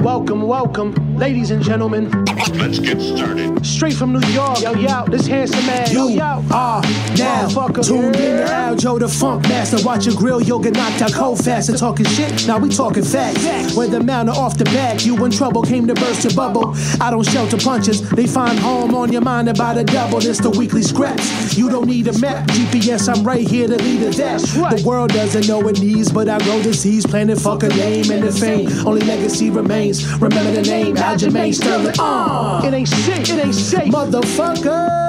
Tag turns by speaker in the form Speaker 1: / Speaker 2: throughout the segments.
Speaker 1: Welcome, welcome, ladies and gentlemen.
Speaker 2: Let's get started.
Speaker 1: Straight from New York, yo, yo, this handsome man, yo,
Speaker 3: You
Speaker 1: yo.
Speaker 3: ah, now
Speaker 1: Motherfucker.
Speaker 3: tuned in to
Speaker 1: Yeah.
Speaker 3: Aljo the Funk Master. Watch your grill, you'll get knocked out cold fast. And talking shit, now we talking facts.
Speaker 1: Facts.
Speaker 3: When the mountain off the back, you in trouble, came to burst your bubble. I don't shelter punches, they find home on your mind about a double. It's the weekly scraps. You don't need a map, GPS, I'm right here to lead it dash.
Speaker 1: right.
Speaker 3: The world doesn't know it needs, but I grow disease, planet fuck a name and the fame. Only legacy remains. Remember the name, Aljamain Sterling. Uh,
Speaker 1: It ain't shit, it ain't safe.
Speaker 3: Motherfuckers!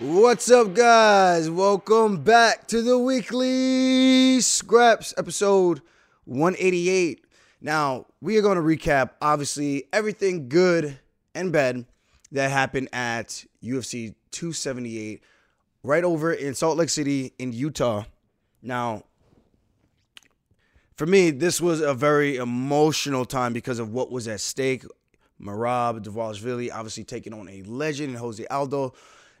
Speaker 4: What's up, guys? Welcome back to the weekly scraps episode 188. Now, we are going to recap, obviously, everything good and bad that happened at UFC 278 right over in Salt Lake City in Utah. Now, for me, this was a very emotional time because of what was at stake. Merab Dvalishvili obviously taking on a legend in Jose Aldo.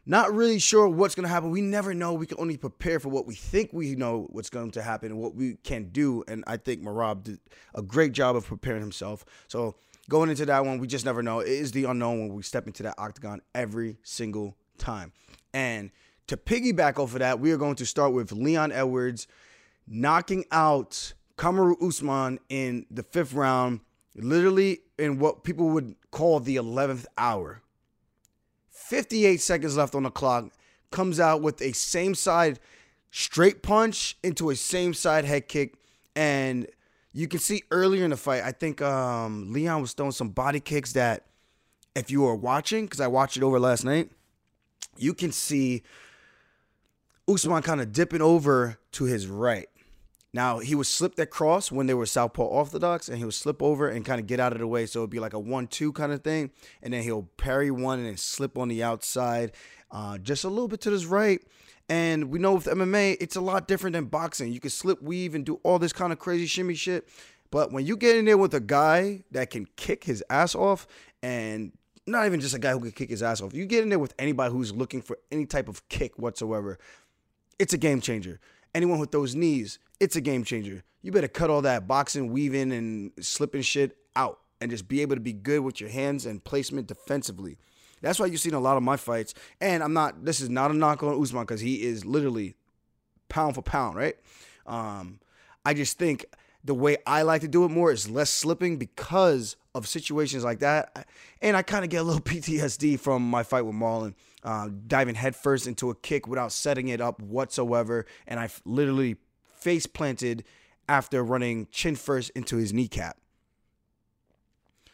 Speaker 4: Not really sure what's going to happen. We never know. We can only prepare for what we think we know what's going to happen and what we can do. And I think Merab did a great job of preparing himself. So going into that one, we just never know. It is the unknown when we step into that octagon every single time. And to piggyback off of that, we are going to start with Leon Edwards knocking out Kamaru Usman in the fifth round, literally in what people would call the 11th hour. 58 seconds left on the clock, comes out with a same side straight punch into a same side head kick. And you can see earlier in the fight, I think um, Leon was throwing some body kicks that, if you were watching, because I watched it over last night, you can see Usman kind of dipping over to his right. Now he would slip that cross when they were southpaw orthodox, and he would slip over and kind of get out of the way. So it'd be like a one-two kind of thing, and then he'll parry one and then slip on the outside, uh, just a little bit to his right. And we know with MMA, it's a lot different than boxing. You can slip, weave, and do all this kind of crazy shimmy shit. But when you get in there with a guy that can kick his ass off, and not even just a guy who can kick his ass off, you get in there with anybody who's looking for any type of kick whatsoever it's a game changer. Anyone with those knees, it's a game changer. You better cut all that boxing, weaving, and slipping shit out and just be able to be good with your hands and placement defensively. That's why you've seen a lot of my fights. And I'm not, this is not a knock on Usman because he is literally pound for pound, right? Um, I just think the way I like to do it more is less slipping because of situations like that. And I kind of get a little PTSD from my fight with Marlon, uh, diving headfirst into a kick without setting it up whatsoever. And I literally face planted after running chin first into his kneecap.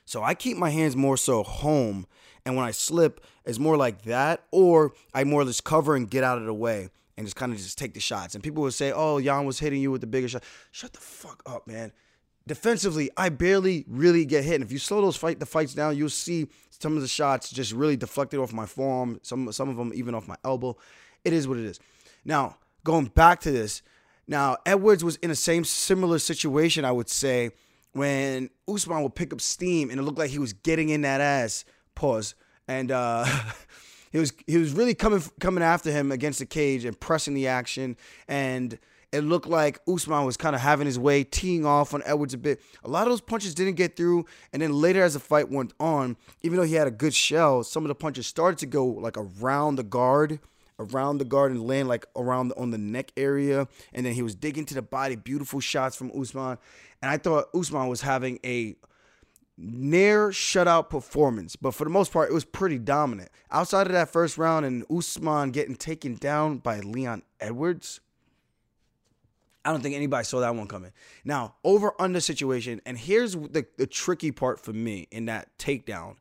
Speaker 4: So I keep my hands more so home. And when I slip, it's more like that, or I more or less cover and get out of the way and just kind of just take the shots. And people will say, "Oh, Jan was hitting you with the bigger shot." Shut the fuck up, man. Defensively, I barely really get hit. And if you slow those fight the fights down, you'll see some of the shots just really deflected off my forearm. Some some of them even off my elbow. It is what it is. Now going back to this, now Edwards was in the same similar situation, I would say, when Usman would pick up steam and it looked like he was getting in that ass. Pause. And uh, he was he was really coming coming after him against the cage and pressing the action. And it looked like Usman was kind of having his way, teeing off on Edwards a bit. A lot of those punches didn't get through. And then later, as the fight went on, even though he had a good shell, some of the punches started to go like around the guard around the guard and land like around the, on the neck area. And then he was digging to the body. Beautiful shots from Usman. And I thought Usman was having a near shutout performance, but for the most part, it was pretty dominant. Outside of that first round and Usman getting taken down by Leon Edwards, I don't think anybody saw that one coming. Now, over under situation, and here's the, the tricky part for me in that takedown.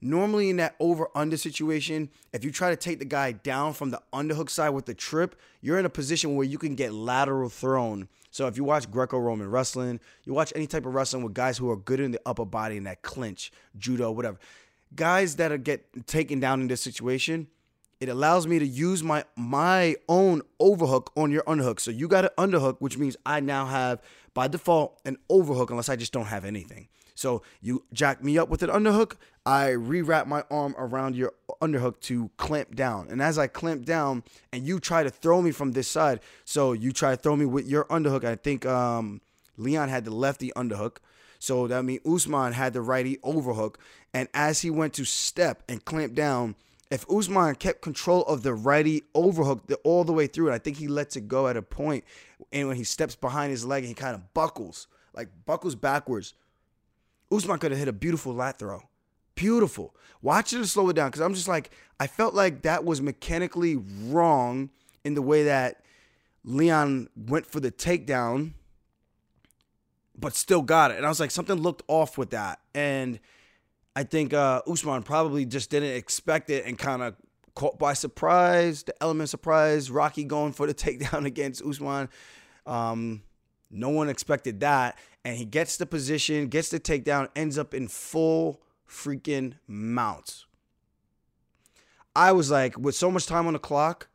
Speaker 4: Normally, in that over under situation, if you try to take the guy down from the underhook side with the trip, you're in a position where you can get lateral thrown. So, if you watch Greco Roman wrestling, you watch any type of wrestling with guys who are good in the upper body in that clinch, judo, whatever, guys that are get taken down in this situation, it allows me to use my my own overhook on your underhook. So you got an underhook, which means I now have by default an overhook unless I just don't have anything. So you jack me up with an underhook, I rewrap my arm around your underhook to clamp down. And as I clamp down and you try to throw me from this side, so you try to throw me with your underhook, I think um, Leon had the lefty underhook. So that means Usman had the righty overhook. And as he went to step and clamp down, if Usman kept control of the righty overhook the, all the way through, and I think he lets it go at a point, and when he steps behind his leg and he kind of buckles, like buckles backwards, Usman could have hit a beautiful lat throw. Beautiful. Watch it and slow it down because I'm just like, I felt like that was mechanically wrong in the way that Leon went for the takedown, but still got it. And I was like, something looked off with that. And I think uh, Usman probably just didn't expect it and kind of caught by surprise, the element surprise, Rocky going for the takedown against Usman. Um, no one expected that. And he gets the position, gets the takedown, ends up in full freaking mounts. I was like, with so much time on the clock,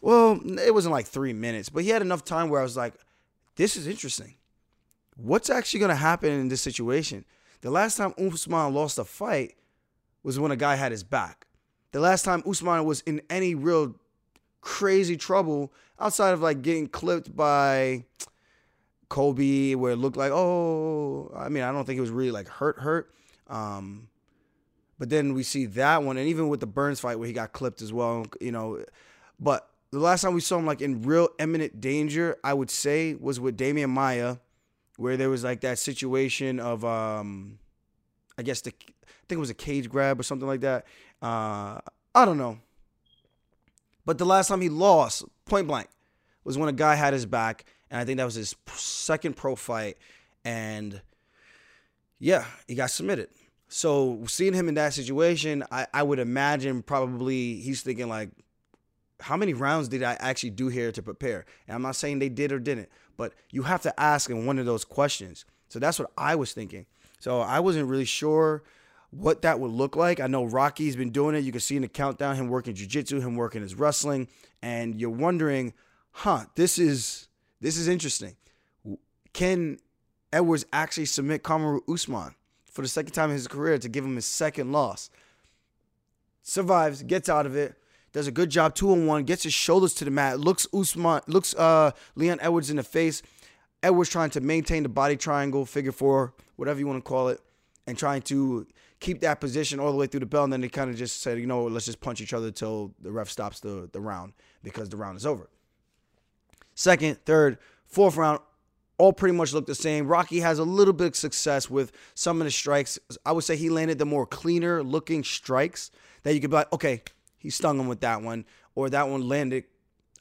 Speaker 4: well, it wasn't like three minutes, but he had enough time where I was like, this is interesting. What's actually going to happen in this situation? The last time Usman lost a fight was when a guy had his back. The last time Usman was in any real crazy trouble outside of like getting clipped by Colby, where it looked like, oh, I mean, I don't think it was really like hurt, hurt. Um, but then we see that one, and even with the Burns fight where he got clipped as well, you know. But the last time we saw him like in real imminent danger, I would say, was with Demian Maia, where there was like that situation of, um, I guess the, I think it was a cage grab or something like that. Uh, I don't know. But the last time he lost, point blank, was when a guy had his back and I think that was his second pro fight, and yeah, he got submitted. So seeing him in that situation, I, I would imagine probably he's thinking like, how many rounds did I actually do here to prepare? And I'm not saying they did or didn't, but you have to ask in one of those questions. So that's what I was thinking. So I wasn't really sure what that would look like. I know Rocky's been doing it. You can see in the countdown him working jiu-jitsu, him working his wrestling, and you're wondering, huh, this is this is interesting. Can Edwards actually submit Kamaru Usman for the second time in his career to give him his second loss? Survives, gets out of it, does a good job, two on one, gets his shoulders to the mat, looks Usman, looks uh, Leon Edwards in the face. Edwards trying to maintain the body triangle, figure four, whatever you want to call it, and trying to keep that position all the way through the bell. And then they kind of just said, you know, let's just punch each other until the ref stops the, the round because the round is over second, third, fourth round, all pretty much look the same. Rocky has a little bit of success with some of the strikes. I would say he landed the more cleaner looking strikes that you could be like, okay, he stung him with that one, or that one landed.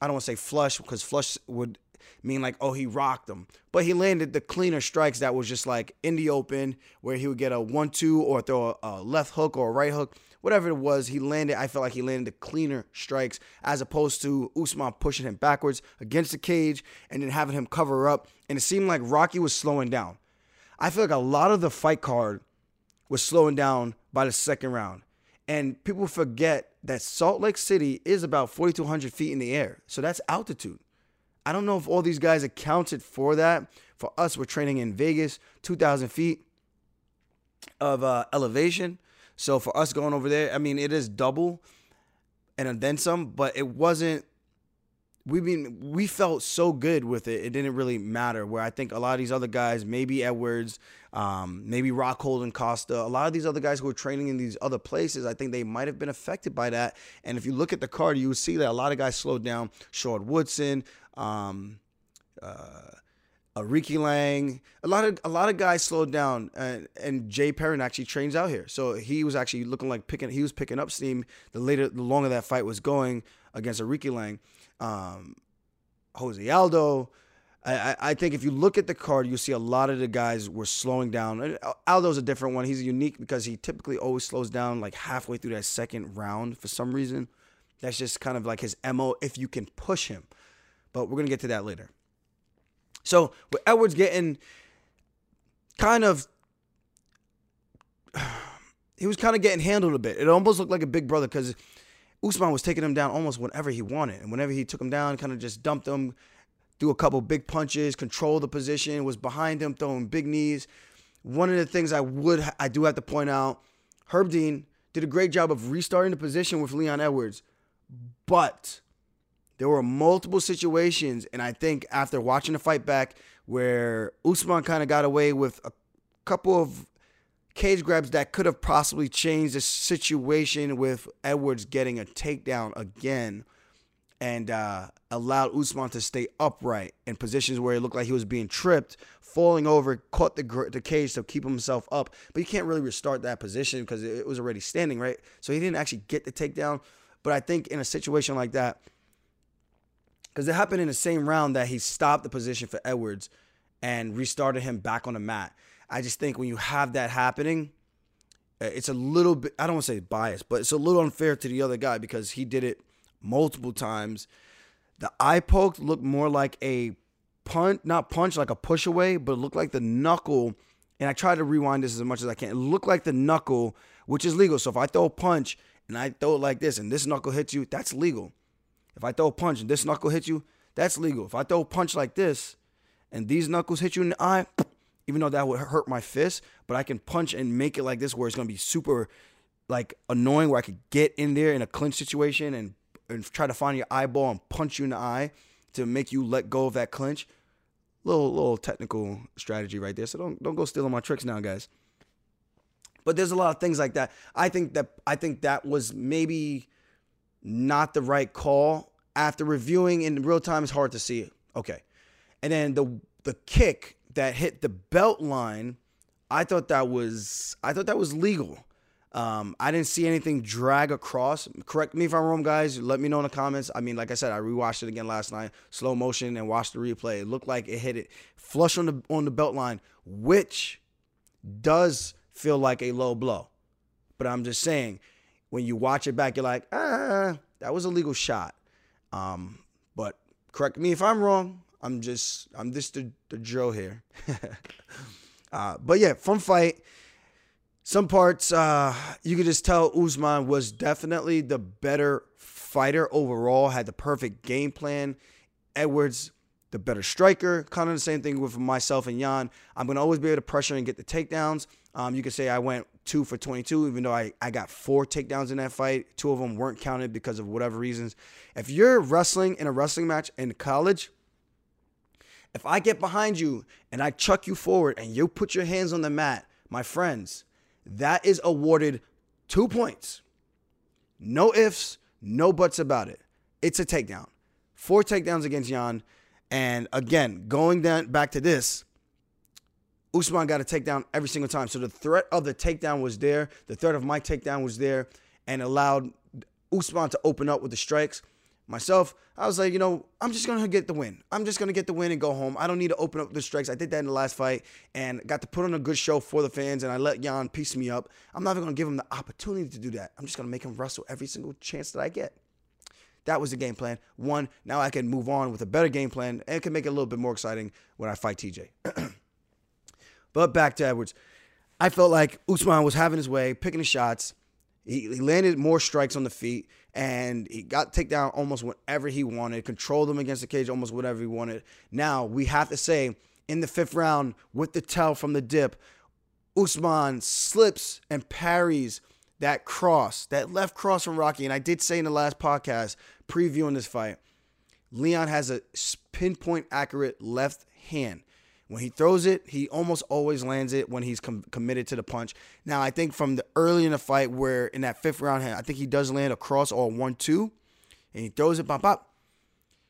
Speaker 4: I don't want to say flush because flush would mean like, oh, he rocked him. But he landed the cleaner strikes that was just like in the open where he would get a one two or throw a, a left hook or a right hook whatever it was, he landed. I felt like he landed the cleaner strikes as opposed to Usman pushing him backwards against the cage and then having him cover up. And it seemed like Rocky was slowing down. I feel like a lot of the fight card was slowing down by the second round. And people forget that Salt Lake City is about 4,200 feet in the air. So that's altitude. I don't know if all these guys accounted for that. For us, we're training in Vegas, 2,000 feet of uh, elevation. So for us going over there, I mean, it is double and then some, but it wasn't. We mean we felt so good with it. It didn't really matter. Where I think a lot of these other guys, maybe Edwards, um, maybe Rockhold and Costa, a lot of these other guys who were training in these other places, I think they might have been affected by that. And if you look at the card, you will see that a lot of guys slowed down. Short Woodson, um, uh, Aoriqileng, a lot of a lot of guys slowed down, and, and Jay Perrin actually trains out here, so he was actually looking like picking. He was picking up steam. The later, the longer that fight was going against Aoriqileng, um, Jose Aldo. I, I think if you look at the card, you see a lot of the guys were slowing down. Aldo's a different one. He's unique because he typically always slows down like halfway through that second round for some reason. That's just kind of like his mo. If you can push him, but we're gonna get to that later. So with Edwards getting kind of he was kind of getting handled a bit. It almost looked like a big brother because Usman was taking him down almost whenever he wanted. And whenever he took him down, kind of just dumped him, threw a couple big punches, controlled the position, was behind him, throwing big knees. One of the things I would I do have to point out, Herb Dean did a great job of restarting the position with Leon Edwards. But there were multiple situations, and I think after watching the fight back, where Usman kind of got away with a couple of cage grabs that could have possibly changed the situation with Edwards getting a takedown again and uh, allowed Usman to stay upright in positions where it looked like he was being tripped, falling over, caught the, the cage to keep himself up. But you can't really restart that position because it was already standing, right? So he didn't actually get the takedown. But I think in a situation like that, because it happened in the same round that he stopped the position for Edwards and restarted him back on the mat. I just think when you have that happening, uh, it's a little bit, I don't want to say biased, but it's a little unfair to the other guy because he did it multiple times. The eye poke looked more like a punch, not punch, like a push away, but it looked like the knuckle. And I try to rewind this as much as I can. It looked like the knuckle, which is legal. So if I throw a punch and I throw it like this and this knuckle hits you, that's legal. If I throw a punch and this knuckle hits you, that's legal. If I throw a punch like this and these knuckles hit you in the eye, even though that would hurt my fist, but I can punch and make it like this where it's gonna be super like annoying where I could get in there in a clinch situation and and try to find your eyeball and punch you in the eye to make you let go of that clinch. Little little technical strategy right there. So don't don't go stealing my tricks now, guys. But there's a lot of things like that. I think that I think that was maybe not the right call. After reviewing in real time, it's hard to see. Okay. And then the the kick that hit the belt line, I thought that was I thought that was legal. Um, I didn't see anything drag across. Correct me if I'm wrong, guys. Let me know in the comments. I mean, like I said, I rewatched it again last night, slow motion, and watched the replay. It looked like it hit it flush on the on the belt line, which does feel like a low blow. But I'm just saying, when you watch it back, you're like, ah, that was a legal shot. Um, but correct me if I'm wrong. I'm just I'm just the, the Joe here. uh, but yeah, fun fight. Some parts uh, you could just tell Usman was definitely the better fighter overall. Had the perfect game plan. Edwards the better striker. Kind of the same thing with myself and Yan. I'm gonna always be able to pressure and get the takedowns. Um, you could say I went two for 22, even though I, I got four takedowns in that fight. Two of them weren't counted because of whatever reasons. If you're wrestling in a wrestling match in college, if I get behind you and I chuck you forward and you put your hands on the mat, my friends, that is awarded two points. No ifs, no buts about it. It's a takedown. Four takedowns against Yan. And again, going down back to this, Usman got a takedown every single time. So the threat of the takedown was there. The threat of my takedown was there and allowed Usman to open up with the strikes. Myself, I was like, you know, I'm just gonna get the win. I'm just gonna get the win and go home. I don't need to open up the strikes. I did that in the last fight and got to put on a good show for the fans. And I let Yan piece me up. I'm not even gonna give him the opportunity to do that. I'm just gonna make him wrestle every single chance that I get. That was the game plan. One, now I can move on with a better game plan and it can make it a little bit more exciting when I fight TJ. but back to Edwards. I felt like Usman was having his way, picking the shots. He, he landed more strikes on the feet and he got takedown almost whenever he wanted, controlled him against the cage almost whatever he wanted. Now, we have to say, in the fifth round, with the tell from the dip, Usman slips and parries that cross, that left cross from Rocky. And I did say in the last podcast, previewing this fight, Leon has a pinpoint accurate left hand. When he throws it, he almost always lands it when he's com- committed to the punch. Now, I think from the early in the fight, where in that fifth round, I think he does land a cross or one two, and he throws it pop pop.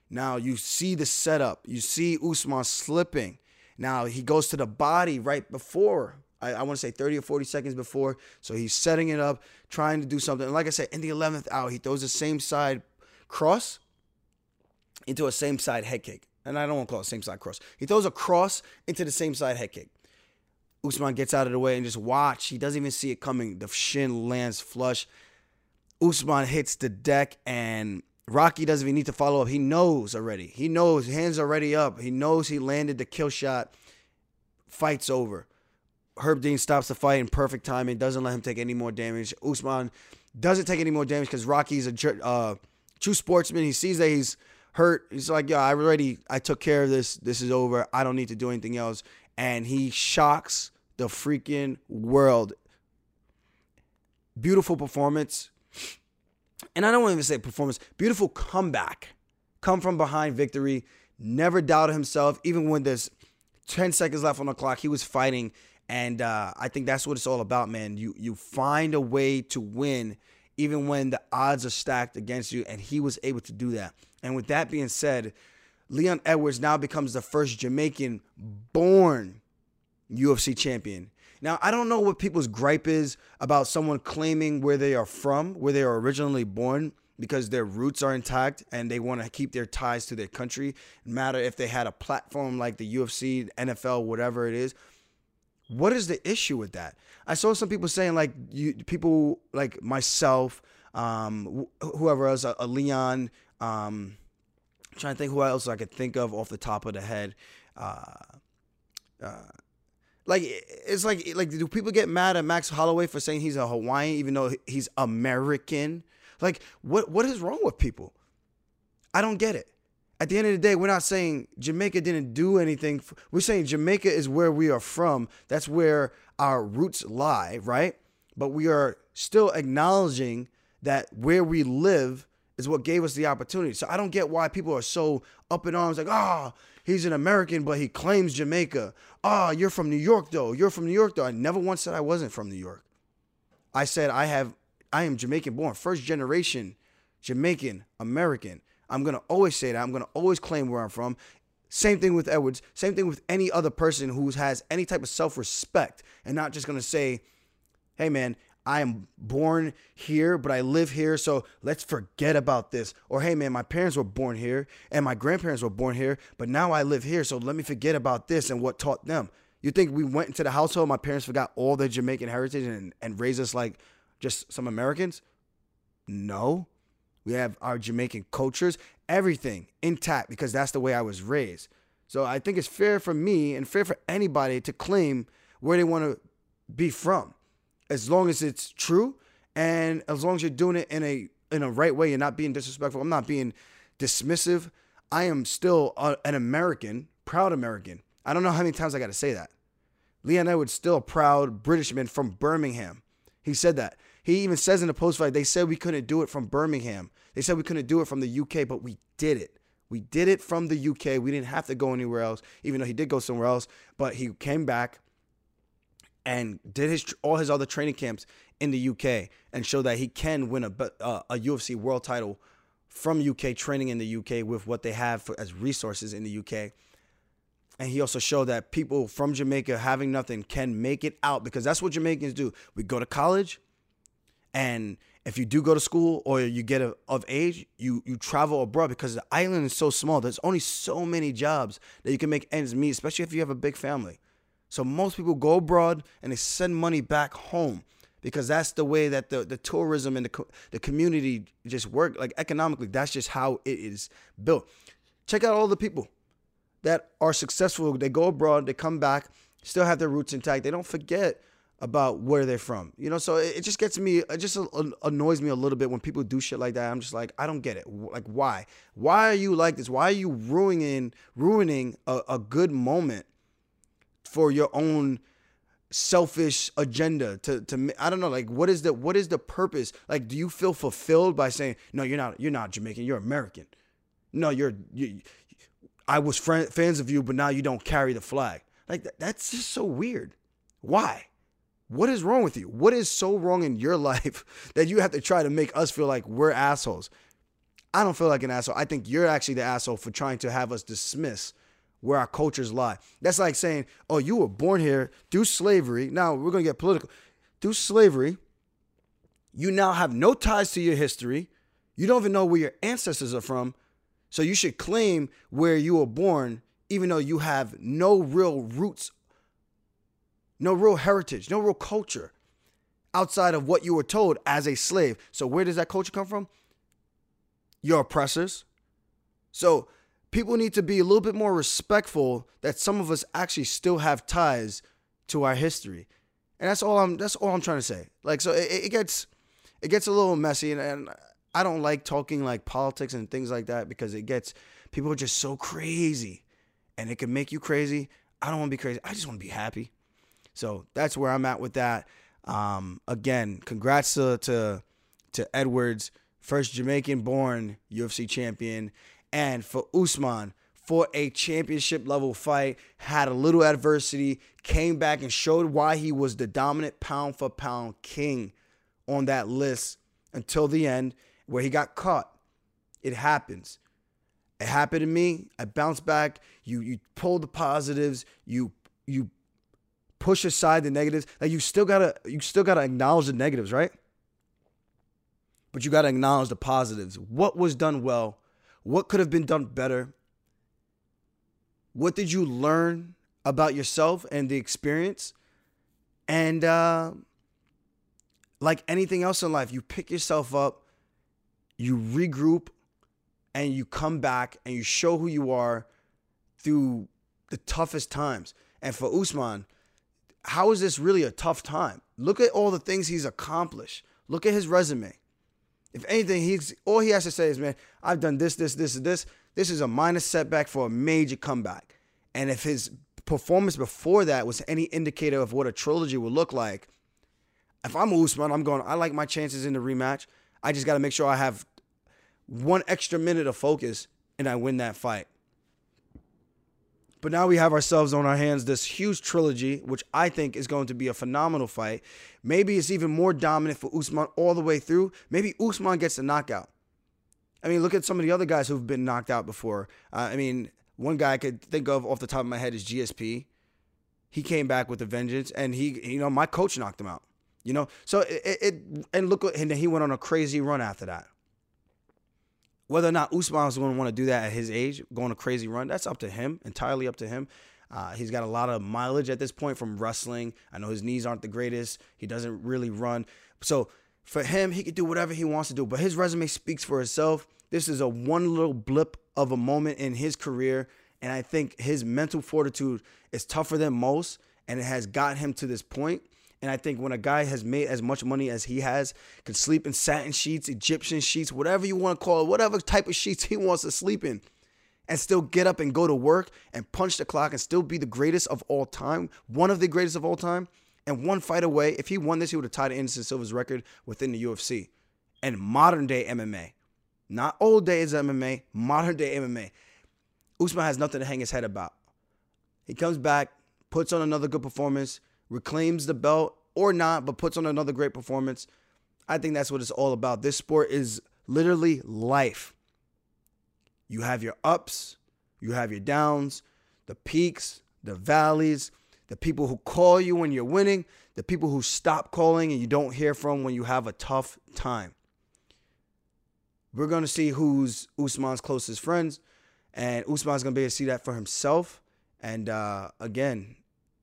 Speaker 4: Now you see the setup. You see Usman slipping. Now he goes to the body right before. I, I want to say 30 or 40 seconds before. So he's setting it up, trying to do something. And like I said, in the 11th hour, he throws the same side cross into a same side head kick and I don't want to call it same side cross. He throws a cross into the same side head kick. Usman gets out of the way and just watch. He doesn't even see it coming. The shin lands flush. Usman hits the deck and Rocky doesn't even need to follow up. He knows already. He knows hands already up. He knows he landed the kill shot. Fight's over. Herb Dean stops the fight in perfect timing, doesn't let him take any more damage. Usman doesn't take any more damage because Rocky's a uh, true sportsman. He sees that he's hurt. He's like, yo, I already, I took care of this. This is over. I don't need to do anything else. And he shocks the freaking world. Beautiful performance. And I don't want to even say performance, beautiful comeback. Come from behind victory. Never doubted himself. Even when there's 10 seconds left on the clock, he was fighting. And uh, I think that's what it's all about, man. You you find a way to win even when the odds are stacked against you. And he was able to do that. And with that being said, Leon Edwards now becomes the first Jamaican born UFC champion. Now, I don't know what people's gripe is about someone claiming where they are from, where they are originally born, because their roots are intact and they want to keep their ties to their country. No matter if they had a platform like the UFC, NFL, whatever it is. What is the issue with that? I saw some people saying like you people like myself, um, wh- whoever else, a, a Leon, um, trying to think who else I could think of off the top of the head. Uh, uh, like it's like like do people get mad at Max Holloway for saying he's a Hawaiian even though he's American? Like what what is wrong with people? I don't get it. At the end of the day, we're not saying Jamaica didn't do anything. We're saying Jamaica is where we are from. That's where our roots lie, right? But we are still acknowledging that where we live is what gave us the opportunity. So I don't get why people are so up in arms like, oh, he's an American, but he claims Jamaica. Oh, you're from New York though. You're from New York though. I never once said I wasn't from New York. I said I have I am Jamaican born, first generation Jamaican American. I'm gonna always say that. I'm gonna always claim where I'm from. Same thing with Edwards. Same thing with any other person who has any type of self-respect and not just gonna say, "Hey, man, I am born here, but I live here, so let's forget about this." Or, "Hey, man, my parents were born here and my grandparents were born here, but now I live here, so let me forget about this and what taught them." You think we went into the household, my parents forgot all their Jamaican heritage and, and raised us like just some Americans? No. We have our Jamaican cultures, everything intact because that's the way I was raised. So I think it's fair for me and fair for anybody to claim where they want to be from, as long as it's true and as long as you're doing it in a in a right way. You're not being disrespectful. I'm not being dismissive. I am still a, an American, proud American. I don't know how many times I got to say that. Leon Edwards still a proud Britishman from Birmingham. He said that. He even says in the post fight, they said we couldn't do it from Birmingham. They said we couldn't do it from the UK, but we did it. We did it from the UK. We didn't have to go anywhere else, even though he did go somewhere else. But he came back and did his all his other training camps in the UK and showed that he can win a uh, a UFC world title from UK training in the UK with what they have for, as resources in the UK. And he also showed that people from Jamaica having nothing can make it out because that's what Jamaicans do. We go to college, and if you do go to school or you get a, of age, you you travel abroad because the island is so small. There's only so many jobs that you can make ends meet, especially if you have a big family. So most people go abroad and they send money back home because that's the way that the, the tourism and the, the community just work. Like economically, that's just how it is built. Check out all the people that are successful. They go abroad, they come back, still have their roots intact. They don't forget about where they're from. You know, so it, it just gets me, it just annoys me a little bit when people do shit like that. I'm just like, I don't get it. Like, why? Why are you like this? Why are you ruining ruining a, a good moment for your own selfish agenda to to I don't know like what is the what is the purpose like do you feel fulfilled by saying no you're not you're not Jamaican you're American no you're you I was friend, fans of you but now you don't carry the flag like that, that's just so weird why what is wrong with you what is so wrong in your life that you have to try to make us feel like we're assholes I don't feel like an asshole I think you're actually the asshole for trying to have us dismiss where our cultures lie. That's like saying, oh, you were born here through slavery. Now we're going to get political. Through slavery, you now have no ties to your history. You don't even know where your ancestors are from. So you should claim where you were born, even though you have no real roots, no real heritage, no real culture outside of what you were told as a slave. So where does that culture come from? Your oppressors. So people need to be a little bit more respectful that some of us actually still have ties to our history. And that's all I'm that's all I'm trying to say. Like so it, it gets it gets a little messy, and, and I don't like talking like politics and things like that because it gets people are just so crazy, and it can make you crazy. I don't want to be crazy. I just want to be happy. So that's where I'm at with that. Um, again, congrats to, to to Edwards, first Jamaican-born UFC champion, and for Usman for a championship level fight, had a little adversity, came back and showed why he was the dominant pound for pound king on that list until the end, where he got caught. It happens. It happened to me. I bounced back. You you pull the positives. You you push aside the negatives. Like you still gotta you still gotta acknowledge the negatives, right? But you gotta acknowledge the positives. What was done well? What could have been done better? What did you learn about yourself and the experience? And uh, like anything else in life, you pick yourself up, you regroup, and you come back and you show who you are through the toughest times. And for Usman, how is this really a tough time? Look at all the things he's accomplished. Look at his resume. If anything, he's all he has to say is, man, I've done this, this, this, this. This is a minor setback for a major comeback. And if his performance before that was any indicator of what a trilogy would look like, if I'm Usman, I'm going, I like my chances in the rematch. I just got to make sure I have one extra minute of focus and I win that fight. But now we have ourselves on our hands this huge trilogy, which I think is going to be a phenomenal fight. Maybe it's even more dominant for Usman all the way through. Maybe Usman gets the knockout. I mean, look at some of the other guys who've been knocked out before. Uh, I mean, one guy I could think of off the top of my head is GSP. He came back with a vengeance, and he, you know, my coach knocked him out. You know, so it, it and look, and he went on a crazy run after that. Whether or not Usman is going to want to do that at his age, going a crazy run, that's up to him, entirely up to him. Uh, he's got a lot of mileage at this point from wrestling. I know his knees aren't the greatest. He doesn't really run. So for him, he could do whatever he wants to do. But his resume speaks for itself. This is a one little blip of a moment in his career. And I think his mental fortitude is tougher than most. And it has got him to this point. And I think when a guy has made as much money as he has, can sleep in satin sheets, Egyptian sheets, whatever you want to call it, whatever type of sheets he wants to sleep in, and still get up and go to work and punch the clock and still be the greatest of all time, one of the greatest of all time, and one fight away. If he won this, he would have tied Anderson Silva's record within the UFC and modern day MMA. Not old days MMA, modern day MMA. Usman has nothing to hang his head about. He comes back, puts on another good performance, reclaims the belt or not, but puts on another great performance. I think that's what it's all about. This sport is literally life. You have your ups, you have your downs, the peaks, the valleys, the people who call you when you're winning, the people who stop calling and you don't hear from when you have a tough time. We're going to see who's Usman's closest friends, and Usman's going to be able to see that for himself. And uh, again,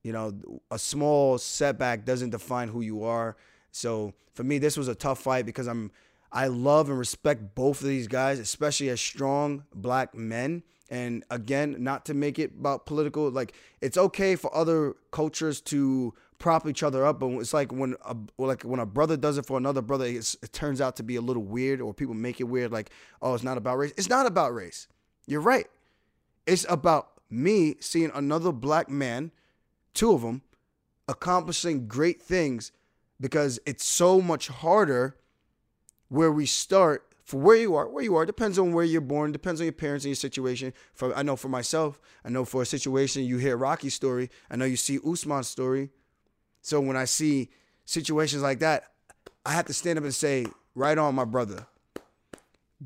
Speaker 4: you know, a small setback doesn't define who you are. So for me, this was a tough fight because I'm I love and respect both of these guys, especially as strong black men. And again, not to make it about political, like it's okay for other cultures to prop each other up, but it's like when a like when a brother does it for another brother, it turns out to be a little weird, or people make it weird, like oh, it's not about race. It's not about race. You're right. It's about me seeing another black man two of them, accomplishing great things because it's so much harder where we start for where you are, where you are depends on where you're born, depends on your parents and your situation. For I know for myself, I know for a situation you hear Rocky's story, I know you see Usman's story. So when I see situations like that, I have to stand up and say, "Right on, my brother.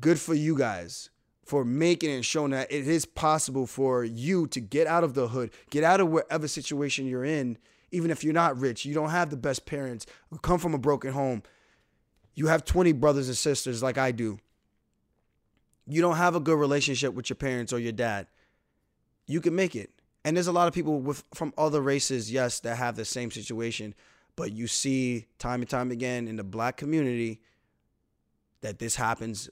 Speaker 4: Good for you guys for making and showing that it is possible for you to get out of the hood, get out of whatever situation you're in, even if you're not rich, you don't have the best parents, come from a broken home. You have 20 brothers and sisters like I do. You don't have a good relationship with your parents or your dad. You can make it. And there's a lot of people with from other races, yes, that have the same situation, but you see time and time again in the black community that this happens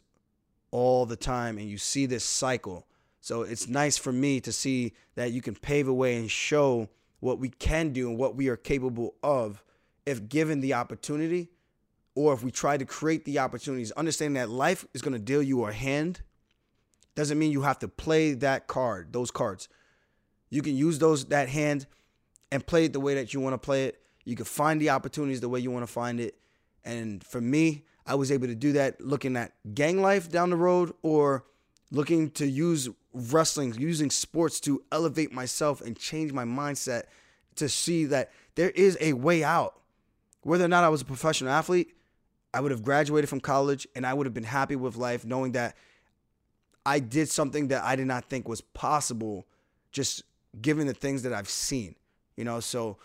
Speaker 4: all the time and you see this cycle. So it's nice for me to see that you can pave a way and show what we can do and what we are capable of if given the opportunity. or if we try to create the opportunities, understanding that life is going to deal you a hand doesn't mean you have to play that card, those cards. You can use those that hand and play it the way that you want to play it. You can find the opportunities the way you want to find it. And for me, I was able to do that looking at gang life down the road or looking to use wrestling, using sports to elevate myself and change my mindset to see that there is a way out. Whether or not I was a professional athlete, I would have graduated from college and I would have been happy with life knowing that I did something that I did not think was possible just given the things that I've seen. You know, so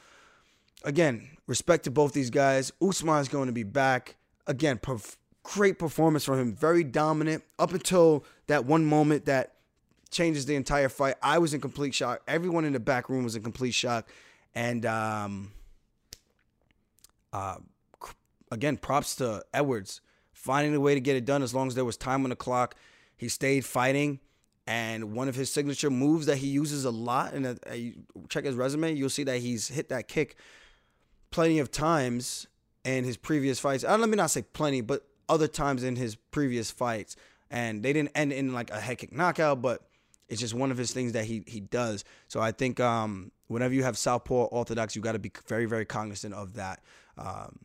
Speaker 4: again, respect to both these guys. Usman is going to be back. Again, perf- great performance from him. Very dominant up until that one moment that changes the entire fight. I was in complete shock. Everyone in the back room was in complete shock. And um, uh, again, props to Edwards finding a way to get it done as long as there was time on the clock. He stayed fighting. And one of his signature moves that he uses a lot, and uh, check his resume, you'll see that he's hit that kick plenty of times in his previous fights. Uh, let me not say plenty, but other times in his previous fights. And they didn't end in like a head kick knockout, but it's just one of his things that he he does. So I think um, whenever you have southpaw orthodox, you got to be very very cognizant of that. Um,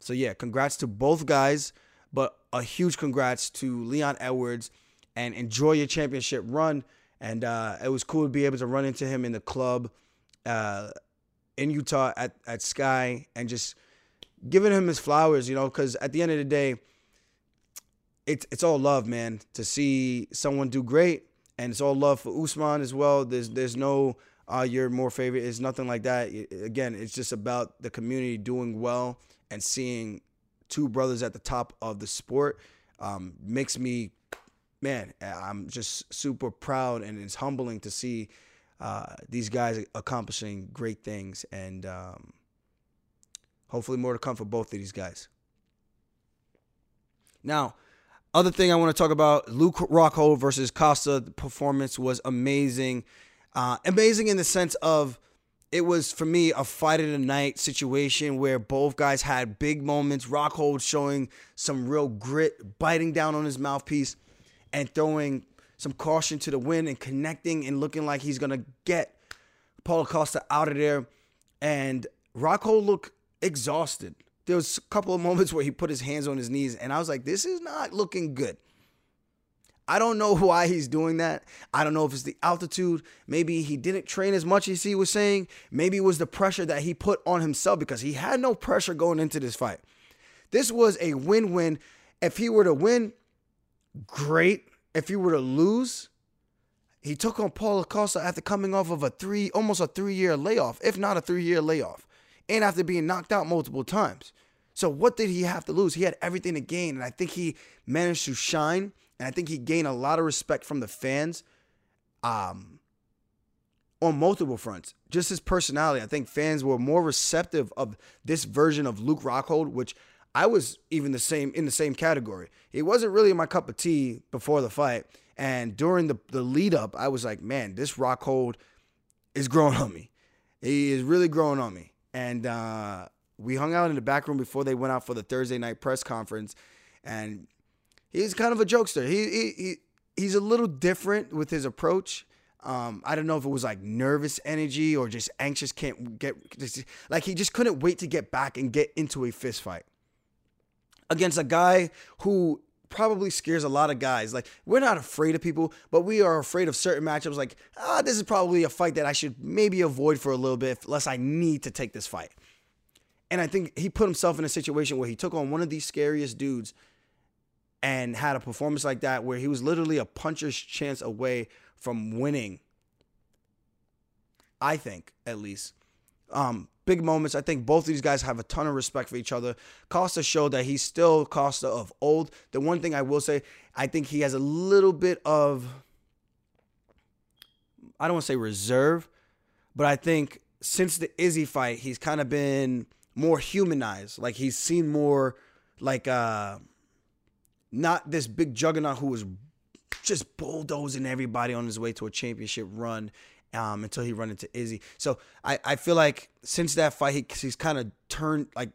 Speaker 4: so yeah, congrats to both guys, but a huge congrats to Leon Edwards, and enjoy your championship run. And uh, it was cool to be able to run into him in the club uh, in Utah at at Sky and just giving him his flowers, you know, because at the end of the day, it's it's all love, man. To see someone do great, and it's all love for Usman as well. There's there's no uh, you're more favorite. It's nothing like that. Again, it's just about the community doing well and seeing two brothers at the top of the sport um, makes me, man, I'm just super proud and it's humbling to see uh, these guys accomplishing great things and um, hopefully more to come for both of these guys. Now, other thing I want to talk about Luke Rockhold versus Costa. The performance was amazing. Uh, amazing in the sense of it was for me a fight of the night situation where both guys had big moments. Rockhold showing some real grit, biting down on his mouthpiece, and throwing some caution to the wind and connecting and looking like he's gonna get Paulo Costa out of there. And Rockhold looked exhausted. There was a couple of moments where he put his hands on his knees, and I was like, "This is not looking good." I don't know why he's doing that. I don't know if it's the altitude. Maybe he didn't train as much as he was saying. Maybe it was the pressure that he put on himself because he had no pressure going into this fight. This was a win win. If he were to win, great. If he were to lose, he took on Paulo Costa after coming off of a three, almost a three year layoff, if not a three year layoff, and after being knocked out multiple times. So, what did he have to lose? He had everything to gain. And I think he managed to shine and I think he gained a lot of respect from the fans um, on multiple fronts. Just his personality. I think fans were more receptive of this version of Luke Rockhold, which I was even the same in the same category. It wasn't really my cup of tea before the fight. And during the, the lead up, I was like, man, this Rockhold is growing on me. He is really growing on me. And uh, we hung out in the back room before they went out for the Thursday night press conference. And he's kind of a jokester. He, he, he he's a little different with his approach. Um, I don't know if it was like nervous energy or just anxious, can't get just, like he just couldn't wait to get back and get into a fist fight against a guy who probably scares a lot of guys. Like we're not afraid of people, but we are afraid of certain matchups. Like ah, this is probably a fight that I should maybe avoid for a little bit, unless I need to take this fight. And I think he put himself in a situation where he took on one of these scariest dudes and had a performance like that where he was literally a puncher's chance away from winning. I think, at least. Um, big moments. I think both of these guys have a ton of respect for each other. Costa showed that he's still Costa of old. The one thing I will say, I think he has a little bit of, I don't want to say reserve, but I think since the Izzy fight, he's kind of been more humanized. Like he's seen more like uh not this big juggernaut who was just bulldozing everybody on his way to a championship run um, until he run into Izzy. So I, I feel like since that fight, he, he's kind of turned like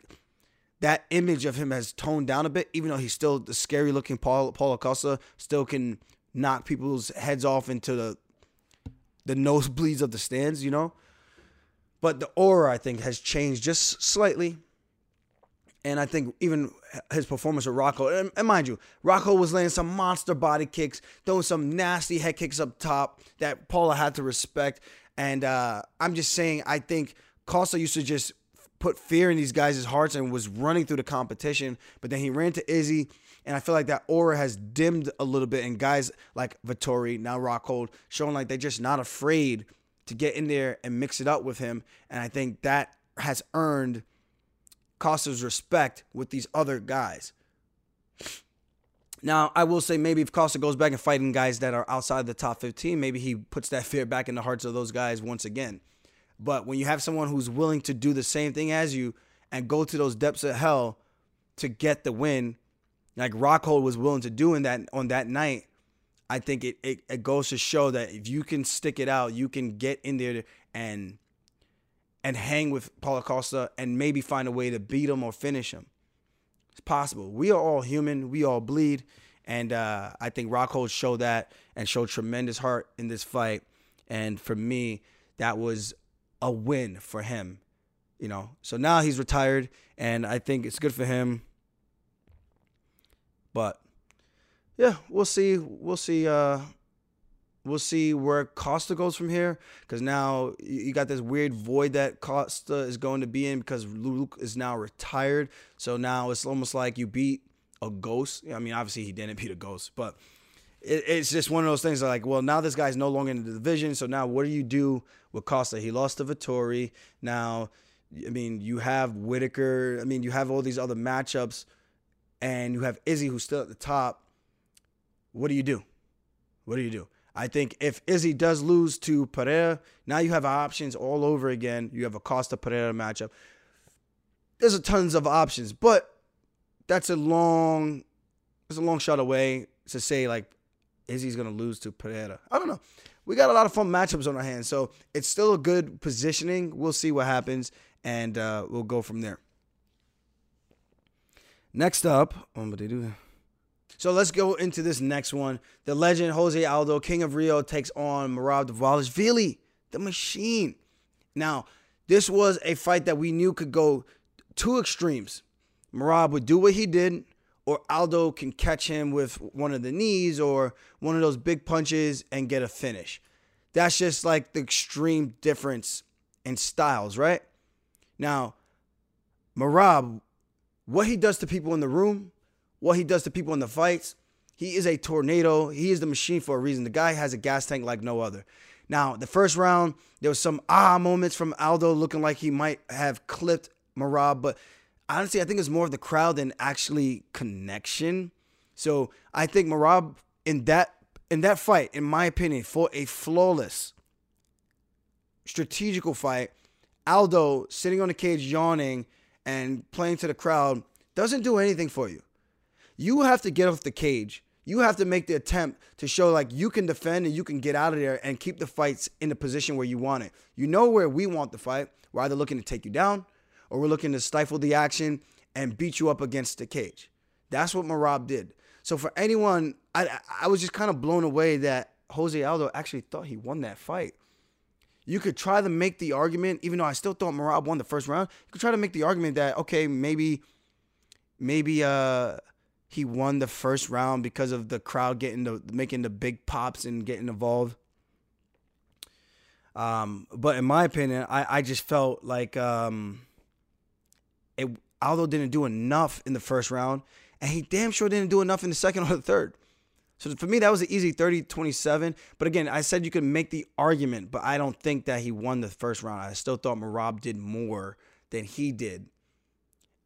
Speaker 4: that image of him has toned down a bit, even though he's still the scary looking Paul Paulo Costa, still can knock people's heads off into the the nosebleeds of the stands, you know. But the aura, I think, has changed just slightly. And I think even his performance with Rocco, and, and mind you, Rocco was laying some monster body kicks, throwing some nasty head kicks up top that Paulo had to respect. And uh, I'm just saying, I think Costa used to just put fear in these guys' hearts and was running through the competition. But then he ran to Izzy, and I feel like that aura has dimmed a little bit. And guys like Vettori, now Rockhold, showing like they're just not afraid to get in there and mix it up with him. And I think that has earned Costa's respect with these other guys. Now, I will say maybe if Costa goes back and fighting guys that are outside the top 15, maybe he puts that fear back in the hearts of those guys once again. But when you have someone who's willing to do the same thing as you and go to those depths of hell to get the win, like Rockhold was willing to do in that on that night, I think it, it, it goes to show that if you can stick it out, you can get in there and and hang with Paulo Costa and maybe find a way to beat him or finish him. It's possible. We are all human. We all bleed. And uh, I think Rockhold showed that and showed tremendous heart in this fight. And for me, that was a win for him. You know, so now he's retired, and I think it's good for him. But yeah, we'll see. We'll see. Uh, we'll see where Costa goes from here. Because now you got this weird void that Costa is going to be in because Luke is now retired. So now it's almost like you beat a ghost. I mean, obviously he didn't beat a ghost, but it, it's just one of those things. Like, well, now this guy's no longer in the division. So now what do you do with Costa? He lost to Vettori. Now, I mean, you have Whittaker. I mean, you have all these other matchups, and you have Izzy who's still at the top. What do you do? What do you do? I think if Izzy does lose to Pereira, now you have options all over again. You have a Costa Pereira matchup. There's a tons of options, but that's a long, it's a long shot away to say like Izzy's gonna lose to Pereira. I don't know. We got a lot of fun matchups on our hands, so it's still a good positioning. We'll see what happens, and uh, we'll go from there. Next up, um, what they do? So let's go into this next one. The legend Jose Aldo, King of Rio, takes on Merab Dvalishvili, the machine. Now, this was a fight that we knew could go two extremes. Merab would do what he did, or Aldo can catch him with one of the knees or one of those big punches and get a finish. That's just like the extreme difference in styles, right? Now, Merab, what he does to people in the room, what he does to people in the fights, he is a tornado. He is the machine for a reason. The guy has a gas tank like no other. Now, the first round, there was some ah moments from Aldo looking like he might have clipped Merab, but honestly, I think it's more of the crowd than actually connection. So I think Merab in that in that fight, in my opinion, for a flawless strategical fight, Aldo sitting on the cage yawning and playing to the crowd doesn't do anything for you. You have to get off the cage. You have to make the attempt to show like you can defend and you can get out of there and keep the fights in the position where you want it. You know where we want the fight. We're either looking to take you down or we're looking to stifle the action and beat you up against the cage. That's what Merab did. So for anyone, I I was just kind of blown away that Jose Aldo actually thought he won that fight. You could try to make the argument, even though I still thought Merab won the first round. You could try to make the argument that okay, maybe, maybe uh he won the first round because of the crowd getting the making the big pops and getting involved. Um, but in my opinion, I I just felt like um it, Aldo didn't do enough in the first round, and he damn sure didn't do enough in the second or the third. So for me, that was an easy 30 27. But again, I said you could make the argument, but I don't think that he won the first round. I still thought Merab did more than he did.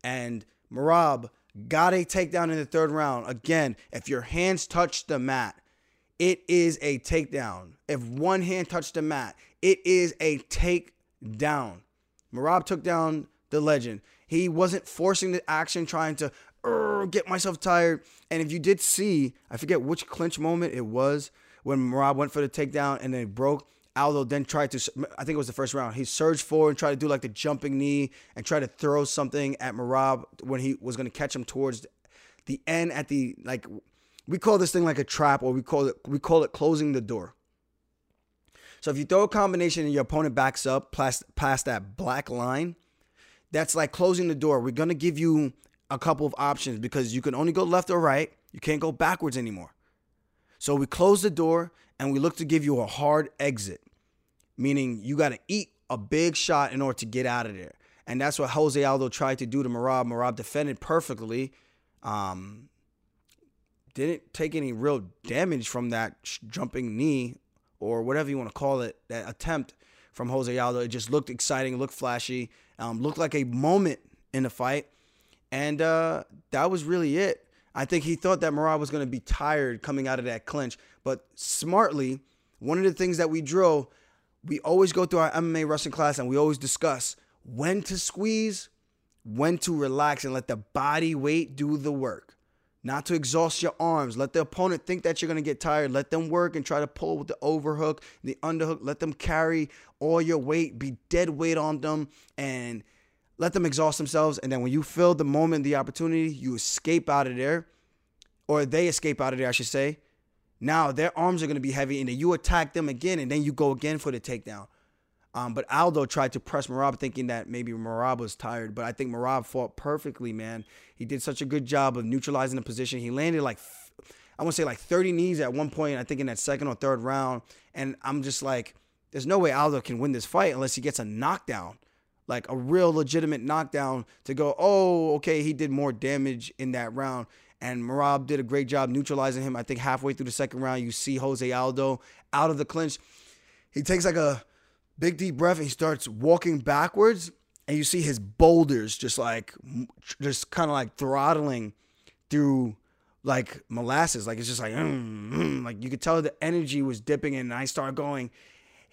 Speaker 4: And Merab got a takedown in the third round. Again, if your hands touch the mat, it is a takedown. If one hand touched the mat, it is a takedown. Merab took down the legend. He wasn't forcing the action, trying to get myself tired. And if you did see, I forget which clinch moment it was when Merab went for the takedown and then broke. Aldo then tried to, I think it was the first round. He surged forward and tried to do like the jumping knee and try to throw something at Merab when he was going to catch him towards the end at the like. We call this thing like a trap, or we call it we call it closing the door. So if you throw a combination and your opponent backs up past past that black line, that's like closing the door. We're gonna give you a couple of options because you can only go left or right. You can't go backwards anymore. So we close the door and we look to give you a hard exit, meaning you got to eat a big shot in order to get out of there. And that's what Jose Aldo tried to do to Merab. Merab defended perfectly. Um, didn't take any real damage from that jumping knee or whatever you want to call it, that attempt from Jose Aldo. It just looked exciting, looked flashy, um, looked like a moment in the fight. And uh, that was really it. I think he thought that Merab was going to be tired coming out of that clinch. But smartly, one of the things that we drill, we always go through our MMA wrestling class and we always discuss when to squeeze, when to relax and let the body weight do the work. Not to exhaust your arms. Let the opponent think that you're going to get tired. Let them work and try to pull with the overhook, the underhook. Let them carry all your weight, be dead weight on them, and let them exhaust themselves. And then when you feel the moment, the opportunity, you escape out of there, or they escape out of there, I should say. Now their arms are going to be heavy, and then you attack them again, and then you go again for the takedown. Um, but Aldo tried to press Merab, thinking that maybe Merab was tired. But I think Merab fought perfectly, man. He did such a good job of neutralizing the position. He landed like, I want to say like 30 knees at one point, I think in that second or third round. And I'm just like, there's no way Aldo can win this fight unless he gets a knockdown, like a real legitimate knockdown to go, oh, okay, he did more damage in that round. And Merab did a great job neutralizing him. I think halfway through the second round, you see Jose Aldo out of the clinch. He takes like a big deep breath and he starts walking backwards and you see his boulders just like just kind of like throttling through like molasses like it's just like mm, mm. like you could tell the energy was dipping and i start going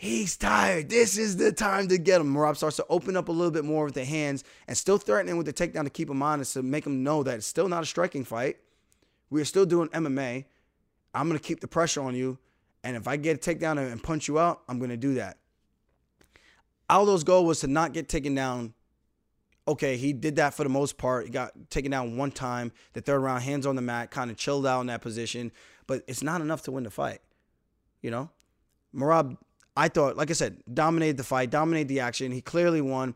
Speaker 4: he's tired this is the time to get him Merab starts to open up a little bit more with the hands and still threatening with the takedown to keep him honest to make him know that it's still not a striking fight we're still doing mma i'm going to keep the pressure on you and if i get a takedown and punch you out i'm going to do that Aldo's goal was to not get taken down. Okay, he did that for the most part. He got taken down one time. The third round, hands on the mat, kind of chilled out in that position. But it's not enough to win the fight. You know? Merab, I thought, like I said, dominated the fight, dominated the action. He clearly won.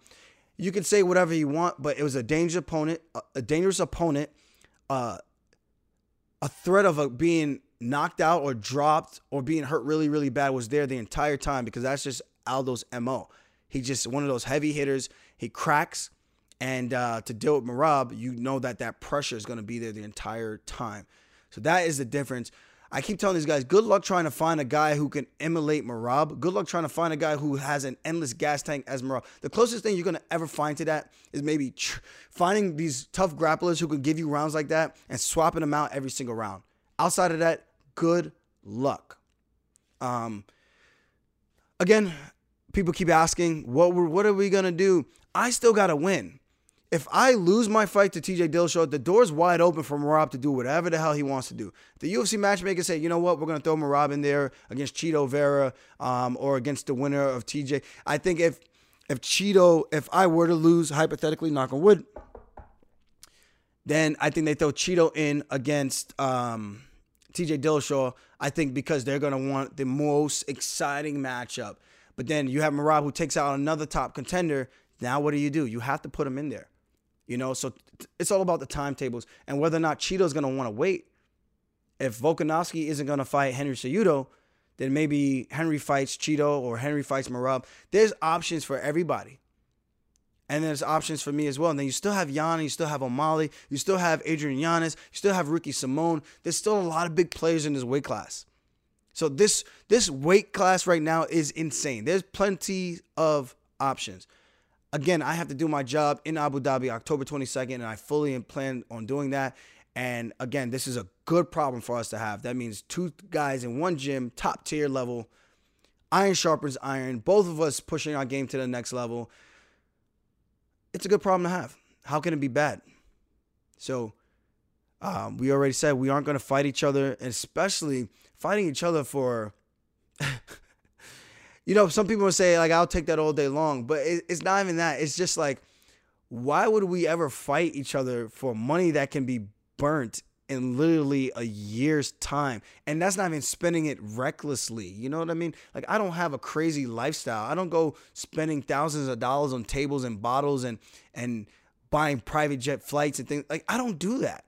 Speaker 4: You can say whatever you want, but it was a dangerous opponent, a dangerous opponent, uh, a threat of a being knocked out or dropped or being hurt really, really bad was there the entire time because that's just Aldo's MO. He's just one of those heavy hitters. He cracks. And uh, to deal with Merab, you know that that pressure is going to be there the entire time. So that is the difference. I keep telling these guys, good luck trying to find a guy who can emulate Merab. Good luck trying to find a guy who has an endless gas tank as Merab. The closest thing you're going to ever find to that is maybe finding these tough grapplers who can give you rounds like that and swapping them out every single round. Outside of that, good luck. Um, again, people keep asking, what what are we gonna do? I still gotta win. If I lose my fight to TJ Dillashaw, the door's wide open for Merab to do whatever the hell he wants to do. The UFC matchmaker say, you know what, we're gonna throw Merab in there against Chito Vera um, or against the winner of TJ. I think if if Chito, if I were to lose, hypothetically, knock on wood, then I think they throw Chito in against um, TJ Dillashaw. I think because they're gonna want the most exciting matchup. But then you have Merab who takes out another top contender. Now what do you do? You have to put him in there. You know, so it's all about the timetables and whether or not Chito's going to want to wait. If Volkanovski isn't going to fight Henry Cejudo, then maybe Henry fights Chito or Henry fights Merab. There's options for everybody. And there's options for me as well. And then you still have Yan, you still have O'Malley, you still have Adrian Yanez, you still have Ricky Simón. There's still a lot of big players in this weight class. So this this weight class right now is insane. There's plenty of options. Again, I have to do my job in Abu Dhabi October 22nd, and I fully plan on doing that. And again, this is a good problem for us to have. That means two guys in one gym, top tier level. Iron sharpens iron. Both of us pushing our game to the next level. It's a good problem to have. How can it be bad? So, um, we already said we aren't going to fight each other, especially fighting each other for you know, some people will say like I'll take that all day long, but it, it's not even that. It's just like, why would we ever fight each other for money that can be burnt in literally a year's time? And that's not even spending it recklessly. You know what I mean? Like I don't have a crazy lifestyle. I don't go spending thousands of dollars on tables and bottles and and buying private jet flights and things. Like I don't do that.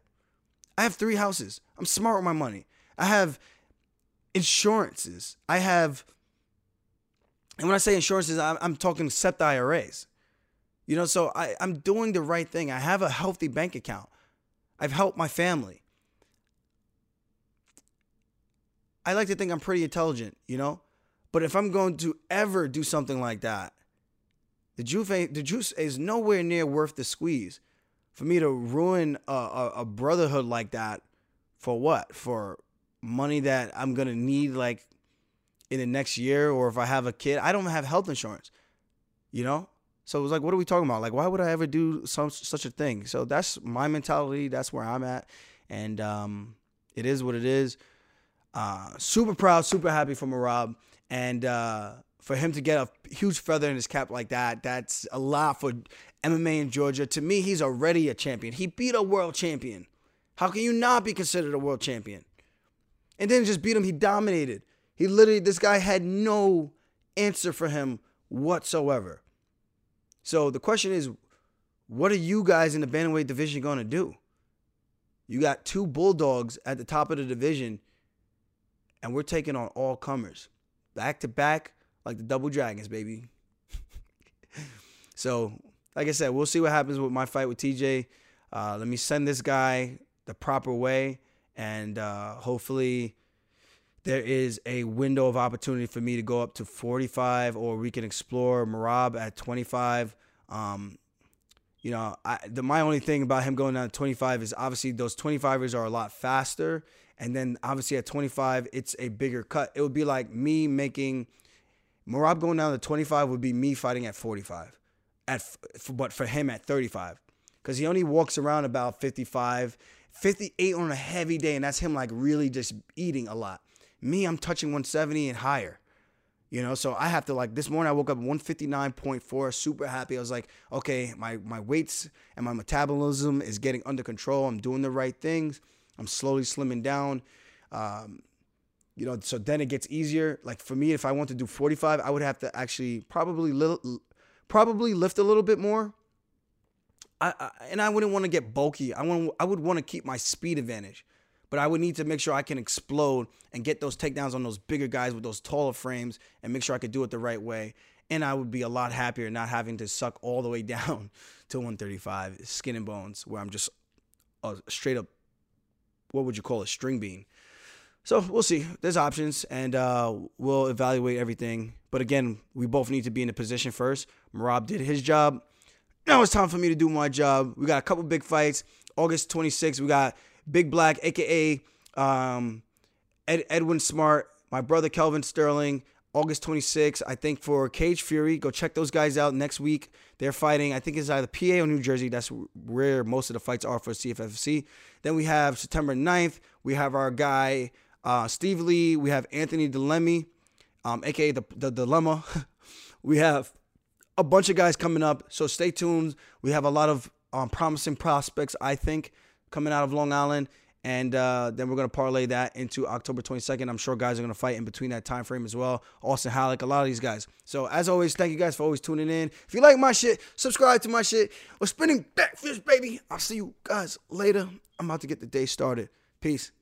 Speaker 4: I have three houses. I'm smart with my money. I have insurances. I have and when I say insurances, I'm, I'm talking SEP IRAs. You know, so I, I'm doing the right thing. I have a healthy bank account. I've helped my family. I like to think I'm pretty intelligent, you know? But if I'm going to ever do something like that, the juice, the juice is nowhere near worth the squeeze. For me to ruin a, a, a brotherhood like that, for what? For money that I'm gonna need like in the next year, or if I have a kid, I don't have health insurance. You know, so it was like, what are we talking about? Like, why would I ever do some such a thing? So that's my mentality. That's where I'm at, and um, it is what it is. Uh, super proud, super happy for Merab, and uh, for him to get a huge feather in his cap like that. That's a lot for MMA in Georgia. To me, he's already a champion. He beat a world champion. How can you not be considered a world champion? And then just beat him. He dominated. He literally, this guy had no answer for him whatsoever. So the question is, what are you guys in the bantamweight division going to do? You got two bulldogs at the top of the division, and we're taking on all comers, back to back, like the Double Dragons, baby. so, like I said, we'll see what happens with my fight with TJ. Uh, let me send this guy the proper way, and uh, hopefully there is a window of opportunity for me to go up to 45 or we can explore Merab at 25. Um, you know, I, the, my only thing about him going down to 25 is obviously those 25ers are a lot faster. And then obviously at 25, it's a bigger cut. It would be like me making Merab going down to 25 would be me fighting at 45, at but for him at 35, because he only walks around about 55, 58 on a heavy day, and that's him like really just eating a lot. Me, I'm touching 170 and higher. You know, so I have to like this morning I woke up 159.4, super happy. I was like, okay, my my weights and my metabolism is getting under control. I'm doing the right things. I'm slowly slimming down. Um, you know, so then it gets easier. Like for me, if I want to do 45, I would have to actually probably little, probably lift a little bit more. I, I and I wouldn't want to get bulky. I want I would want to keep my speed advantage but I would need to make sure I can explode and get those takedowns on those bigger guys with those taller frames and make sure I could do it the right way. And I would be a lot happier not having to suck all the way down to 135, skin and bones, where I'm just a straight up, what would you call a string bean. So we'll see. There's options, and uh, we'll evaluate everything. But again, we both need to be in a position first. Merab did his job. Now it's time for me to do my job. We got a couple big fights. August 26th, we got Big Black, aka um, Ed, Edwin Smart, my brother Kelvin Sterling. August 26th, I think for Cage Fury. Go check those guys out next week. They're fighting. I think it's either PA or New Jersey. That's where most of the fights are for CFFC. Then we have September 9th. We have our guy uh, Steve Lee. We have Anthony Delemy, um, aka the, the Dilemma. we have a bunch of guys coming up. So stay tuned. We have a lot of um, promising prospects, I think coming out of Long Island. And uh, then we're going to parlay that into October 22nd. I'm sure guys are going to fight in between that time frame as well. Austin Halleck, a lot of these guys. So as always, thank you guys for always tuning in. If you like my shit, subscribe to my shit. We're spinning backfish, baby. I'll see you guys later. I'm about to get the day started. Peace.